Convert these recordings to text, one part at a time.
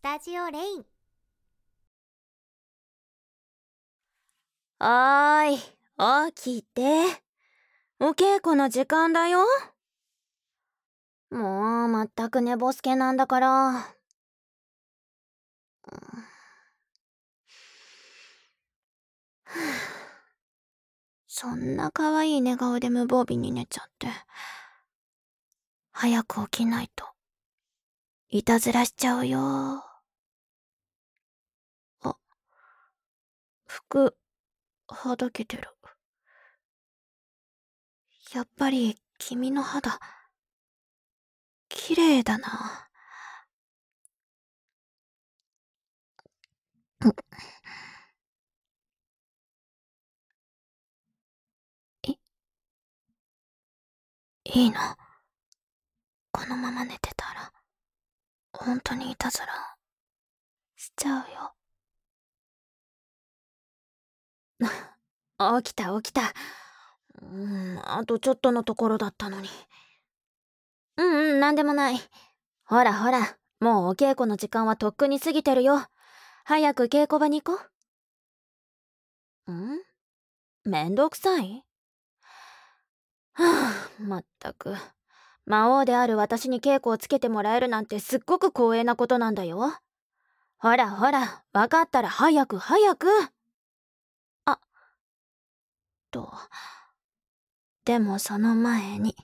スタジオレイン。はーい起きて。お稽古の時間だよ。もうまったく寝ぼすけなんだから。そんな可愛い寝顔で無防備に寝ちゃって。早く起きないと。いたずらしちゃうよ。服はだけてる。やっぱり君の肌綺麗だな。いいいの？このまま寝てたら本当にいたずらしちゃうよ。起きた起きた。うんあとちょっとのところだったのに。うんうんなんでもない。ほらほらもうお稽古の時間はとっくに過ぎてるよ。早く稽古場に行こう。ん？めんどくさい？はあまったく。魔王である私に稽古をつけてもらえるなんてすっごく光栄なことなんだよ。ほらほら分かったら早く早く。と。でもその前に。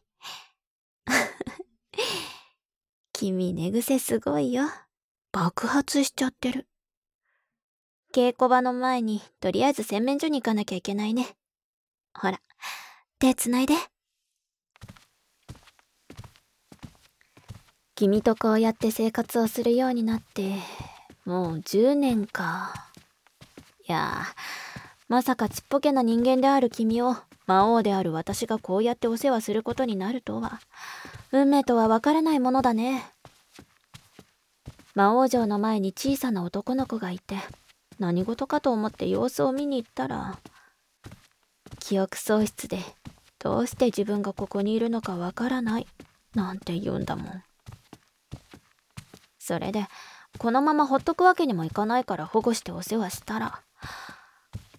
君寝癖すごいよ。爆発しちゃってる。稽古場の前にとりあえず洗面所に行かなきゃいけないね。ほら手つないで。君とこうやって生活をするようになってもう10年か。いやまさかちっぽけな人間である君を魔王である私がこうやってお世話することになるとは。運命とはわからないものだね。魔王城の前に小さな男の子がいて何事かと思って様子を見に行ったら記憶喪失でどうして自分がここにいるのかわからないなんて言うんだもん。それでこのままほっとくわけにもいかないから保護してお世話したら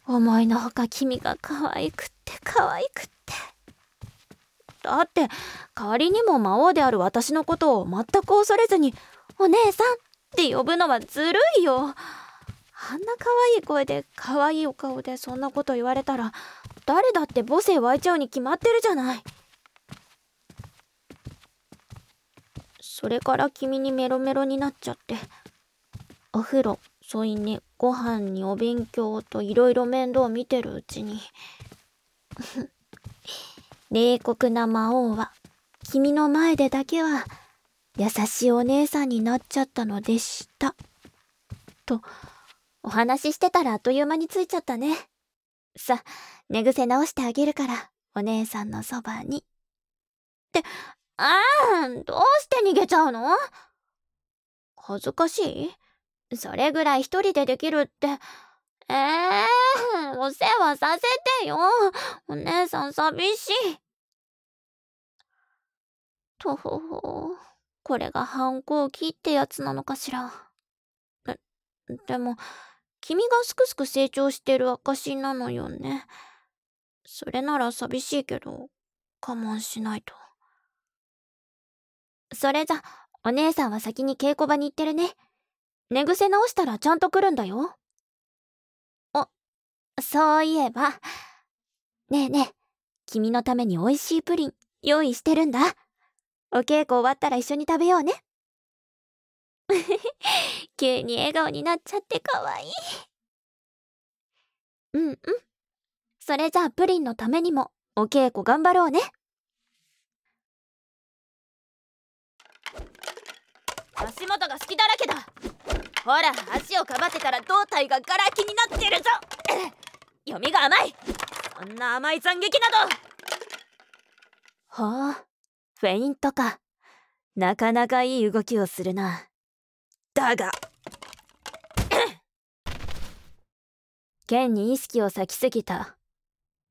思いのほか君が可愛くって可愛くって。だって仮にも魔王である私のことを全く恐れずに「お姉さん」って呼ぶのはずるいよ。あんな可愛い声で可愛いお顔でそんなこと言われたら誰だって母性湧いちゃうに決まってるじゃない。それから君にメロメロになっちゃってお風呂添い寝ご飯にお勉強といろいろ面倒見てるうちに 冷酷な魔王は君の前でだけは優しいお姉さんになっちゃったのでした。とお話ししてたらあっという間についちゃったね。さ寝癖直してあげるからお姉さんのそばに。ってああどうして逃げちゃうの？恥ずかしい？それぐらい一人でできるって。ええー、お世話させてよ。お姉さん寂しい。とほほ。これが反抗期ってやつなのかしら。ででも君がすくすく成長してる証なのよね。それなら寂しいけど我慢しないと。それじゃお姉さんは先に稽古場に行ってるね。寝癖直したらちゃんと来るんだよ。あそういえば。ねえねえ君のために美味しいプリン用意してるんだ。お稽古終わったら一緒に食べようね。急に笑顔になっちゃってかわいい。うんうん。それじゃあプリンのためにもお稽古頑張ろうね。足元が隙だらけだ。ほら足をかばってたら胴体がガラ空きになってるぞ。読みが甘い。そんな甘い斬撃など。はあフェイントか。なかなかいい動きをするな。だが。剣に意識を割きすぎた。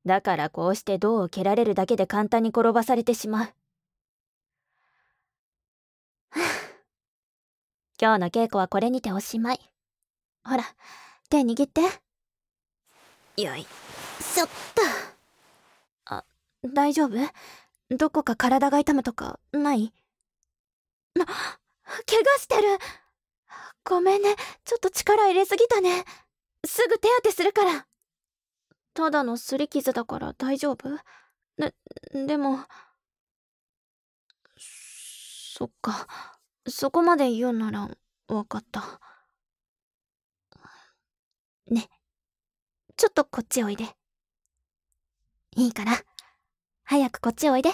だからこうして銅を蹴られるだけで簡単に転ばされてしまう。今日の稽古はこれにておしまい。ほら、手握って。よい、しょっと。あ、大丈夫？どこか体が痛むとか、ない？な、怪我してる。ごめんね。ちょっと力入れすぎたね。すぐ手当てするから。ただの擦り傷だから大丈夫？で、でも、そっか。そこまで言うなら、わかった。ね。ちょっとこっちおいで。いいから。早くこっちおいで。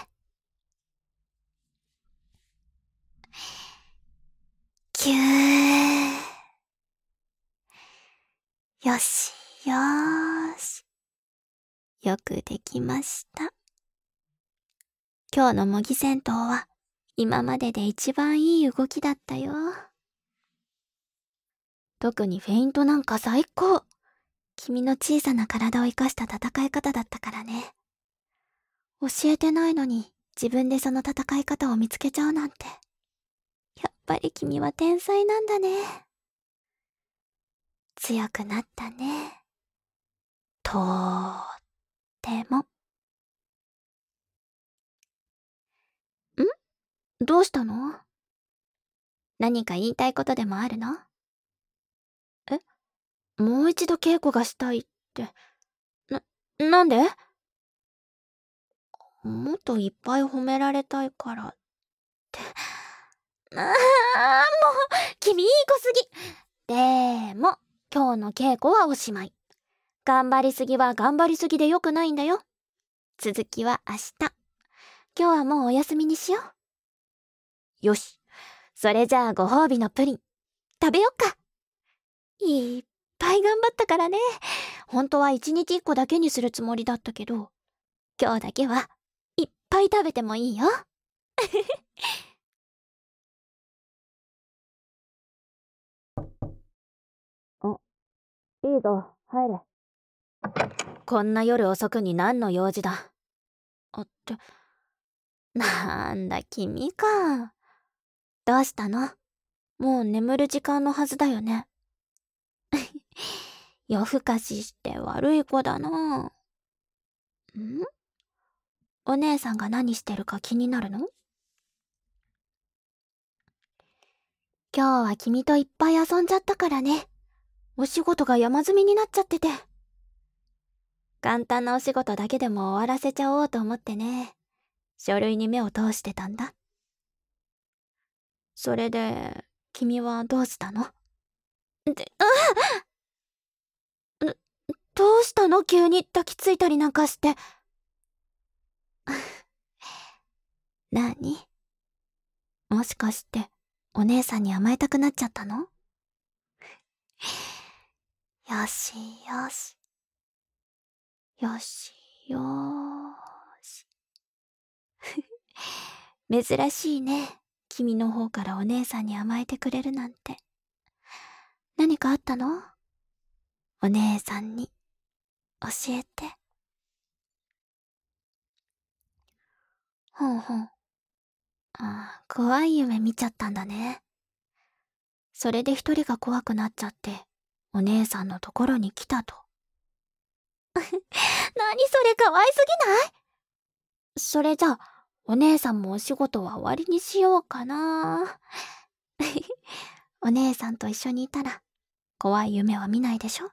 キュー。よし、よーし。よくできました。今日の模擬戦闘は今までで一番いい動きだったよ。特にフェイントなんか最高。君の小さな体を生かした戦い方だったからね。教えてないのに自分でその戦い方を見つけちゃうなんて。やっぱり君は天才なんだね。強くなったね。とーっても。どうしたの？何か言いたいことでもあるの？え？もう一度稽古がしたいって。な、なんで？もっといっぱい褒められたいからって。ああ、もう、君いい子すぎ。でも、今日の稽古はおしまい。頑張りすぎは頑張りすぎでよくないんだよ。続きは明日。今日はもうお休みにしよう。よし。それじゃあご褒美のプリン、食べよっか。いっぱい頑張ったからね。本当は一日一個だけにするつもりだったけど、今日だけはいっぱい食べてもいいよ。あ、いいぞ、入れ。こんな夜遅くに何の用事だ。あって、なんだ君か。どうしたの？もう眠る時間のはずだよね。夜更かしして悪い子だな。ん？お姉さんが何してるか気になるの？今日は君といっぱい遊んじゃったからね。お仕事が山積みになっちゃってて。簡単なお仕事だけでも終わらせちゃおうと思ってね。書類に目を通してたんだ。それで、君はどうしたの？で、あどうしたの？急に抱きついたりなんかして。何？もしかして、お姉さんに甘えたくなっちゃったの？よしよし。よしよーし。珍しいね。君の方からお姉さんに甘えてくれるなんて。何かあったの？お姉さんに教えて。ほんほん。ああ、怖い夢見ちゃったんだね。それで一人が怖くなっちゃって、お姉さんのところに来たと。何それかわいすぎない？それじゃあ、お姉さんもお仕事は終わりにしようかな。お姉さんと一緒にいたら、怖い夢は見ないでしょ？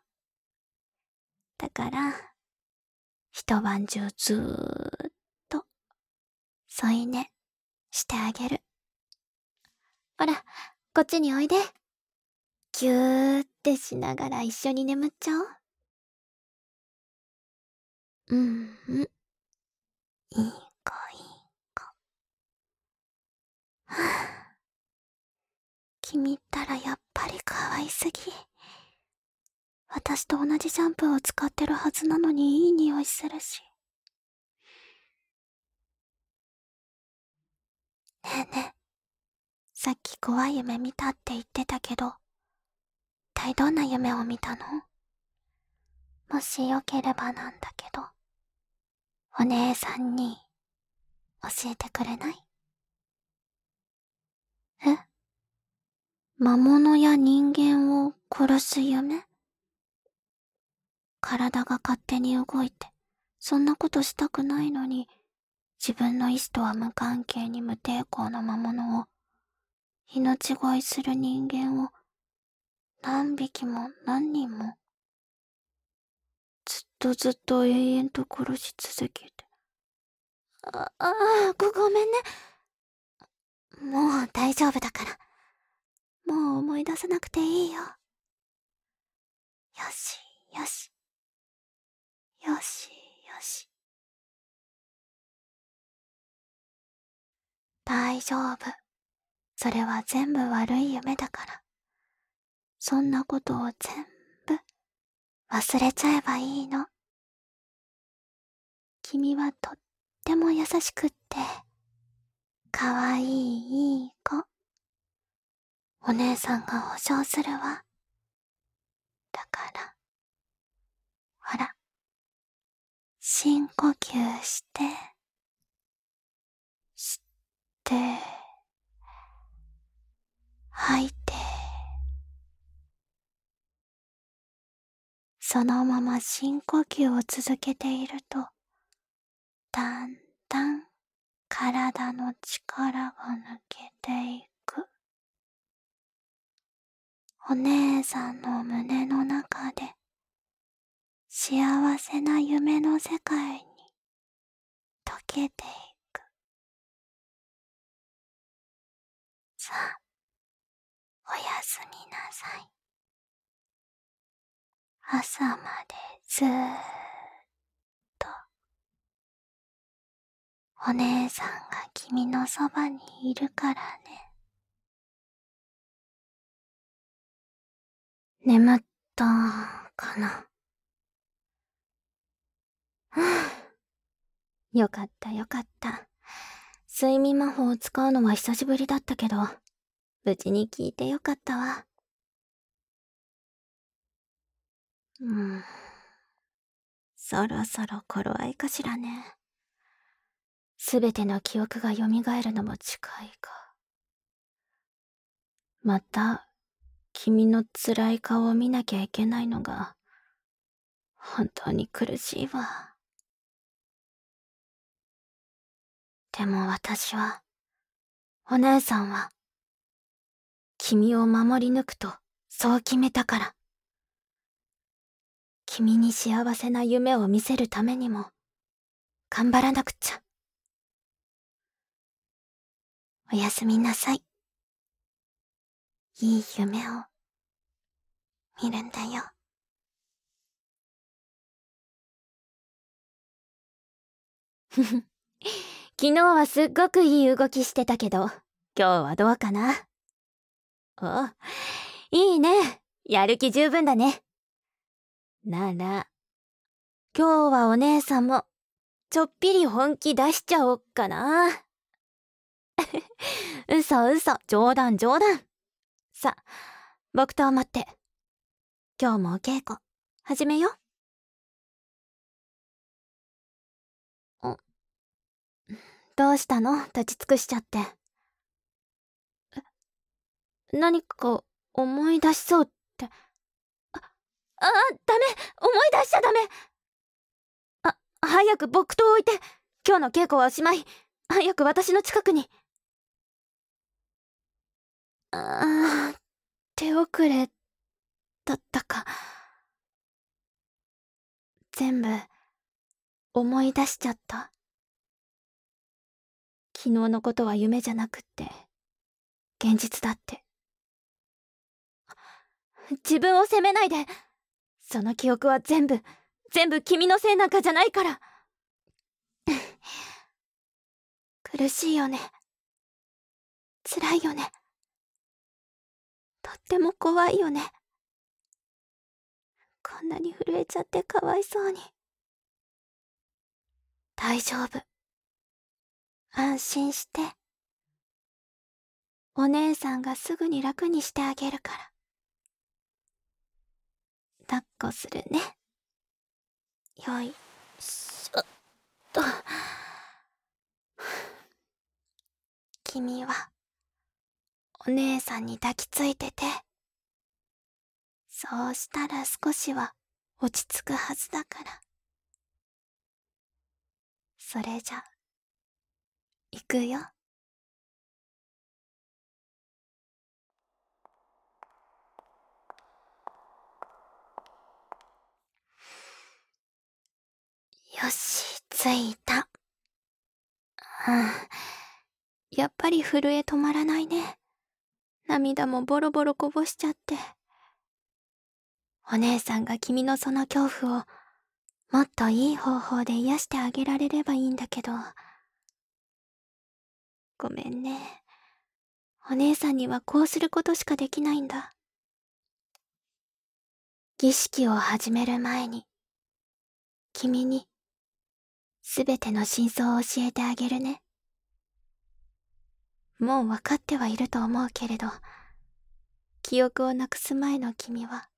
だから、一晩中ずーっと、添い寝してあげる。ほら、こっちにおいで。ぎゅーってしながら一緒に眠っちゃおう。うんうん。いい 君ったらやっぱり可愛すぎ。私と同じシャンプーを使ってるはずなのにいい匂いするし。ねえねえ、さっき怖い夢見たって言ってたけど、一体どんな夢を見たの？もしよければなんだけど、お姉さんに教えてくれない？え？魔物や人間を殺す夢？体が勝手に動いて、そんなことしたくないのに、自分の意志とは無関係に無抵抗な魔物を、命乞いする人間を、何匹も何人も、ずっとずっと永遠と殺し続けて。あ、ああ、ご、ごめんね。もう大丈夫だから。もう思い出さなくていいよ。よし、よし。よし、よし。大丈夫。それは全部悪い夢だから。そんなことを全部忘れちゃえばいいの。君はとっても優しくって、かわいいいい子。お姉さんが保証するわ。だから、ほら、深呼吸して、吸って、吐いて、そのまま深呼吸を続けていると、だんだん体の力が抜けていく。お姉さんの胸の中で幸せな夢の世界に溶けていく。さあ、おやすみなさい。朝までずーっと、お姉さんが君のそばにいるからね。眠ったかな？よかったよかった。睡眠魔法を使うのは久しぶりだったけど、無事に聞いてよかったわ。うん。そろそろ頃合いかしらね。すべての記憶が蘇るのも近いか。また、君の辛い顔を見なきゃいけないのが、本当に苦しいわ。でも私は、お姉さんは、君を守り抜くと、そう決めたから。君に幸せな夢を見せるためにも、頑張らなくちゃ。おやすみなさい。いい夢を、見るんだよ。ふふ。昨日はすっごくいい動きしてたけど、今日はどうかな？お、いいね。やる気十分だね。なら、今日はお姉さんも、ちょっぴり本気出しちゃおっかな。嘘嘘、冗談冗談。さ、僕と待って。今日もお稽古、始めよ。どうしたの？立ち尽くしちゃって。何か思い出しそうって。あ、あ、ダメ思い出しちゃダメあ、早く木刀置いて今日の稽古はおしまい早く私の近くに。ああ、手遅れだったか。全部思い出しちゃった。昨日のことは夢じゃなくって、現実だって。自分を責めないでその記憶は全部、全部君のせいなんかじゃないから 苦しいよね。辛いよね。とっても怖いよね。こんなに震えちゃってかわいそうに。大丈夫。安心して。お姉さんがすぐに楽にしてあげるから。抱っこするね。よいしょっと。君は、姉さんに抱きついてて。そうしたら少しは落ち着くはずだから。それじゃ、行くよ。よし、着いた。やっぱり震え止まらないね。涙もボロボロこぼしちゃって。お姉さんが君のその恐怖をもっといい方法で癒してあげられればいいんだけど。ごめんね。お姉さんにはこうすることしかできないんだ。儀式を始める前に、君にすべての真相を教えてあげるね。もう分かってはいると思うけれど、記憶をなくす前の君は、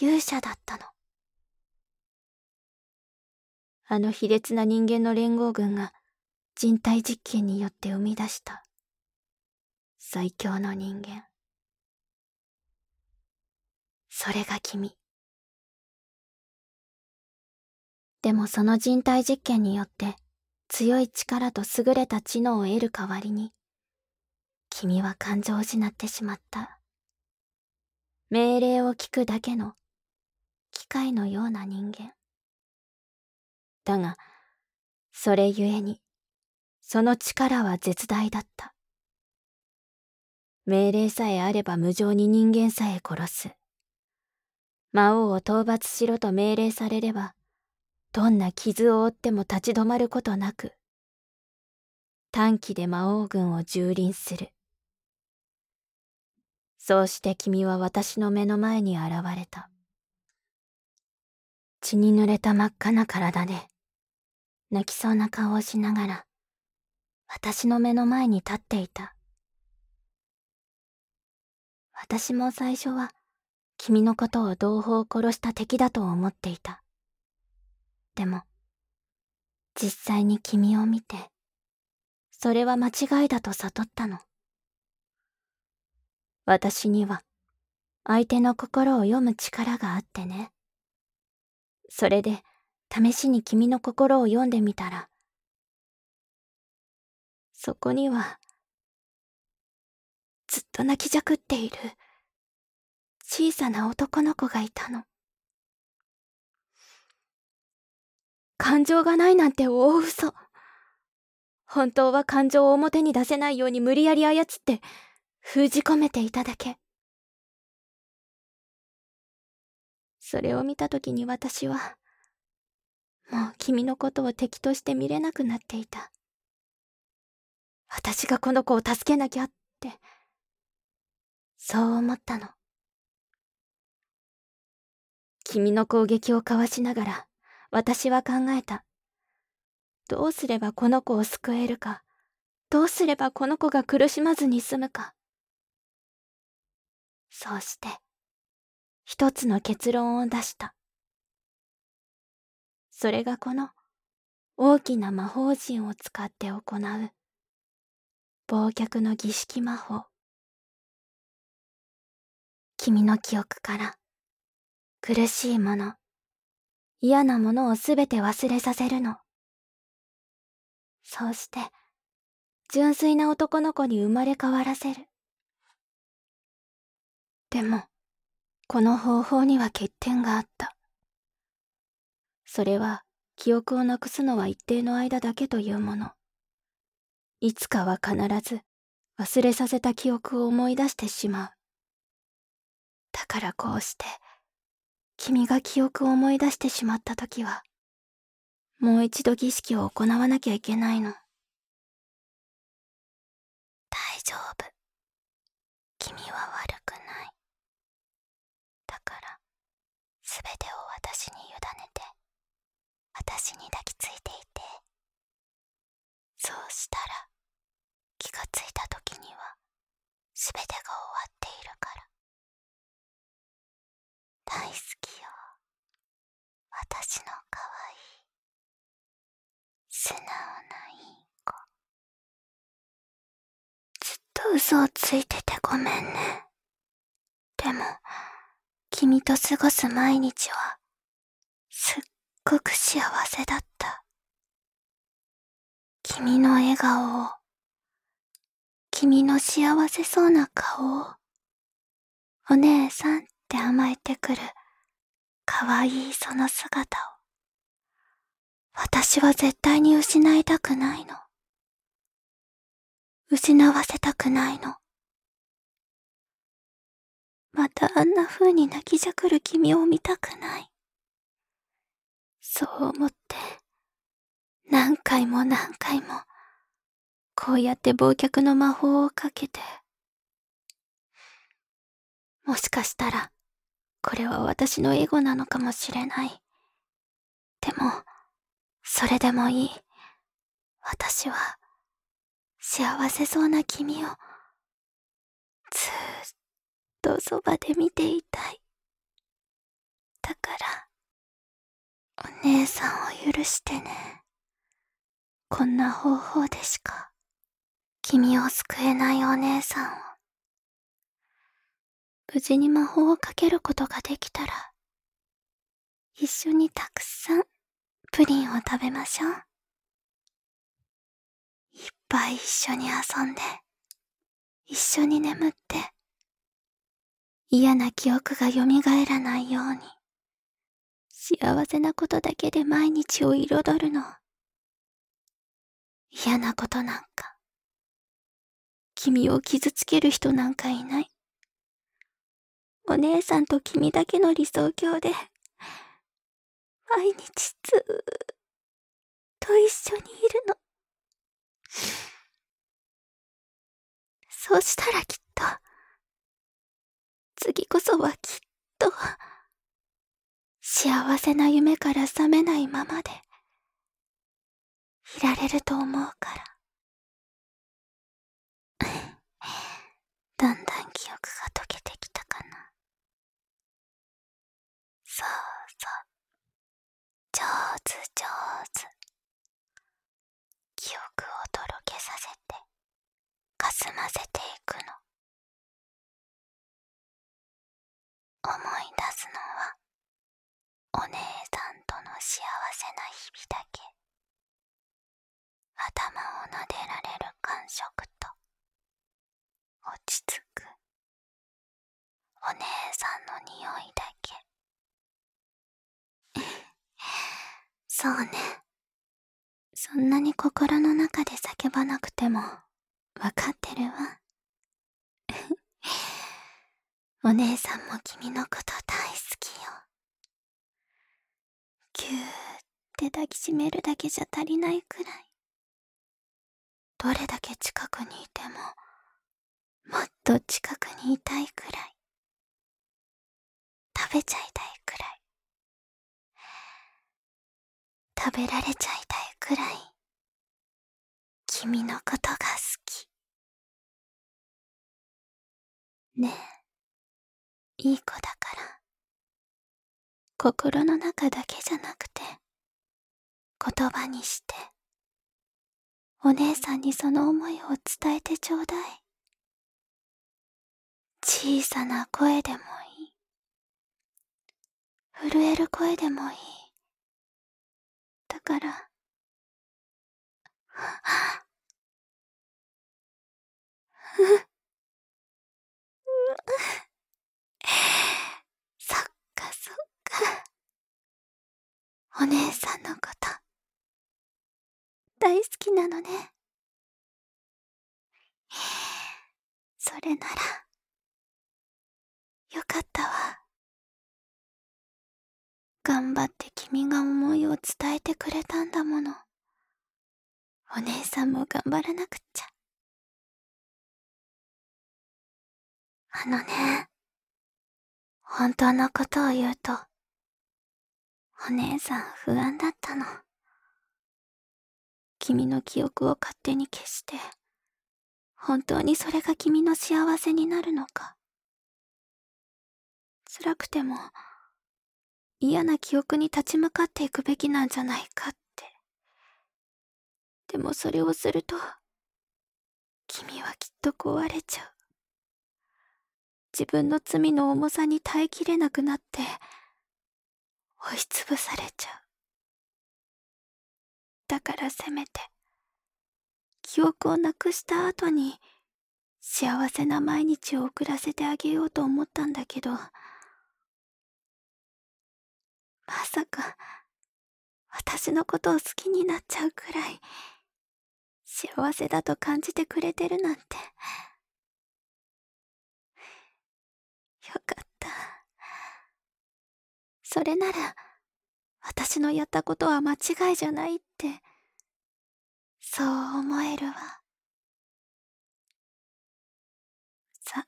勇者だったの。あの卑劣な人間の連合軍が人体実験によって生み出した最強の人間。それが君。でもその人体実験によって強い力と優れた知能を得る代わりに、君は感情を失ってしまった。命令を聞くだけの機械のような人間。だが、それゆえに、その力は絶大だった。命令さえあれば無情に人間さえ殺す。魔王を討伐しろと命令されれば、どんな傷を負っても立ち止まることなく、短期で魔王軍を蹂躙する。そうして君は私の目の前に現れた。血に濡れた真っ赤な体で、泣きそうな顔をしながら、私の目の前に立っていた。私も最初は、君のことを同胞を殺した敵だと思っていた。でも、実際に君を見て、それは間違いだと悟ったの。私には、相手の心を読む力があってね。それで、試しに君の心を読んでみたら、そこには、ずっと泣きじゃくっている、小さな男の子がいたの。感情がないなんて大嘘。本当は感情を表に出せないように無理やり操って封じ込めていただけ。それを見た時に私は、もう君のことを敵として見れなくなっていた。私がこの子を助けなきゃって、そう思ったの。君の攻撃をかわしながら、私は考えた。どうすればこの子を救えるか、どうすればこの子が苦しまずに済むか。そうして、一つの結論を出した。それがこの大きな魔法陣を使って行う忘却の儀式魔法。君の記憶から苦しいもの、嫌なものをすべて忘れさせるの。そうして、純粋な男の子に生まれ変わらせる。でも、この方法には欠点があった。それは、記憶をなくすのは一定の間だけというもの。いつかは必ず、忘れさせた記憶を思い出してしまう。だからこうして、君が記憶を思い出してしまった時は、もう一度儀式を行わなきゃいけないの。大丈夫。君は悪くない。だから、すべてを私に委ねて、私に抱きついていて。そうしたら、気がついた時には、すべてが終わっているから。大好き。私の可愛い、素直ないい子。ずっと嘘をついててごめんね。でも、君と過ごす毎日は、すっごく幸せだった。君の笑顔を、君の幸せそうな顔を、お姉さんって甘えてくる、かわいいその姿を、私は絶対に失いたくないの。失わせたくないの。またあんな風に泣きじゃくる君を見たくない。そう思って、何回も何回も、こうやって忘却の魔法をかけて。もしかしたら、これは私のエゴなのかもしれない。でも、それでもいい。私は、幸せそうな君を、ずーっとそばで見ていたい。だから、お姉さんを許してね。こんな方法でしか、君を救えないお姉さんを。無事に魔法をかけることができたら、一緒にたくさんプリンを食べましょう。いっぱい一緒に遊んで、一緒に眠って、嫌な記憶が蘇らないように、幸せなことだけで毎日を彩るの。嫌なことなんか、君を傷つける人なんかいない。お姉さんと君だけの理想郷で、毎日ずーっと一緒にいるの。そうしたらきっと、次こそはきっと、幸せな夢から覚めないままで、いられると思うから。だんだん記憶が溶けてきたかな。そうそう。上手上手。記憶をとろけさせて、かすませていくの。思い出すのは、お姉さんとの幸せな日々だけ。頭を撫でられる感触と、落ち着く、お姉さんの匂いだけ。そうね。そんなに心の中で叫ばなくても、わかってるわ。お姉さんも君のこと大好きよ。ぎゅーって抱きしめるだけじゃ足りないくらい。どれだけ近くにいても、もっと近くにいたいくらい。食べちゃいたいくらい。食べられちゃいたいくらい君のことが好き。ねえいい子だから。心の中だけじゃなくて言葉にしてお姉さんにその思いを伝えてちょうだい。小さな声でもいい。震える声でもいい。だから、そっかそっか。お姉さんのこと、大好きなのね。それなら、よかったわ。頑張って君が思いを伝えてくれたんだもの。お姉さんも頑張らなくっちゃ。あのね、本当のことを言うと、お姉さん不安だったの。君の記憶を勝手に消して、本当にそれが君の幸せになるのか。辛くても、嫌な記憶に立ち向かっていくべきなんじゃないかって。でもそれをすると、君はきっと壊れちゃう。自分の罪の重さに耐えきれなくなって、押しつぶされちゃう。だからせめて、記憶をなくした後に、幸せな毎日を送らせてあげようと思ったんだけど、まさか、私のことを好きになっちゃうくらい、幸せだと感じてくれてるなんて。よかった。それなら、私のやったことは間違いじゃないって、そう思えるわ。さ、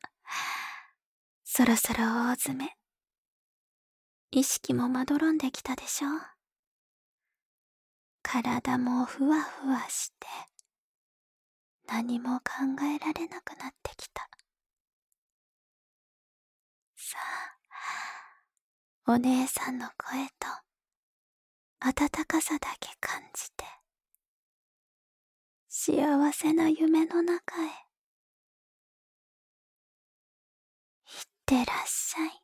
そろそろ大詰め。意識もまどろんできたでしょ体もふわふわして、何も考えられなくなってきた。さあ、お姉さんの声と、温かさだけ感じて、幸せな夢の中へ、いってらっしゃい。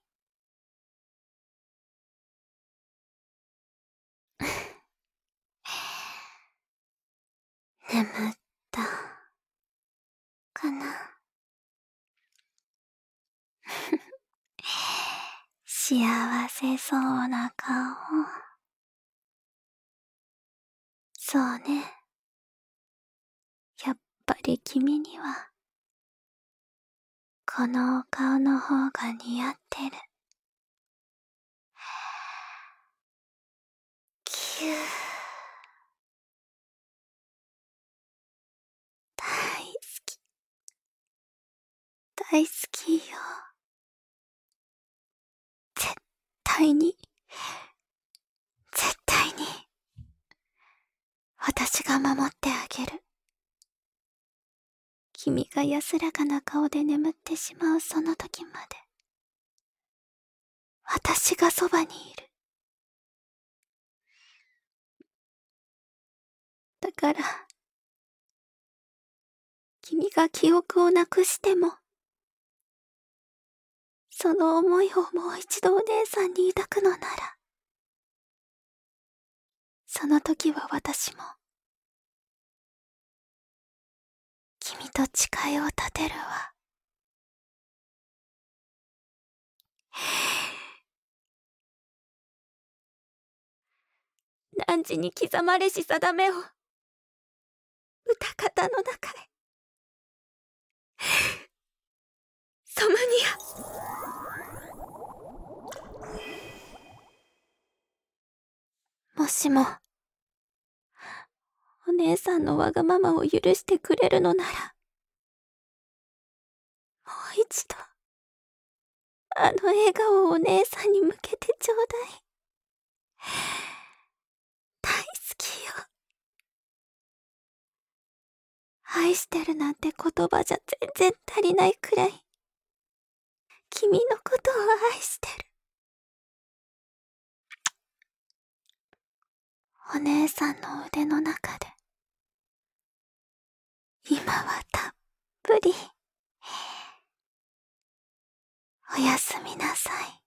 眠った。かな。幸せそうな顔。そうね。やっぱり君にはこのお顔の方が似合ってる。キュー大好きよ。絶対に、絶対に、私が守ってあげる。君が安らかな顔で眠ってしまうその時まで、私がそばにいる。だから、君が記憶をなくしても、その思いをもう一度お姉さんに抱くのなら、その時は私も、君と誓いを立てるわ。汝に刻まれし定めを、の中へ。ソムニア。もしも、お姉さんのわがままを許してくれるのなら、もう一度、あの笑顔をお姉さんに向けてちょうだい。大好きよ。愛してるなんて言葉じゃ全然足りないくらい、君のことを愛してる。お姉さんの腕の中で、今はたっぷり、おやすみなさい。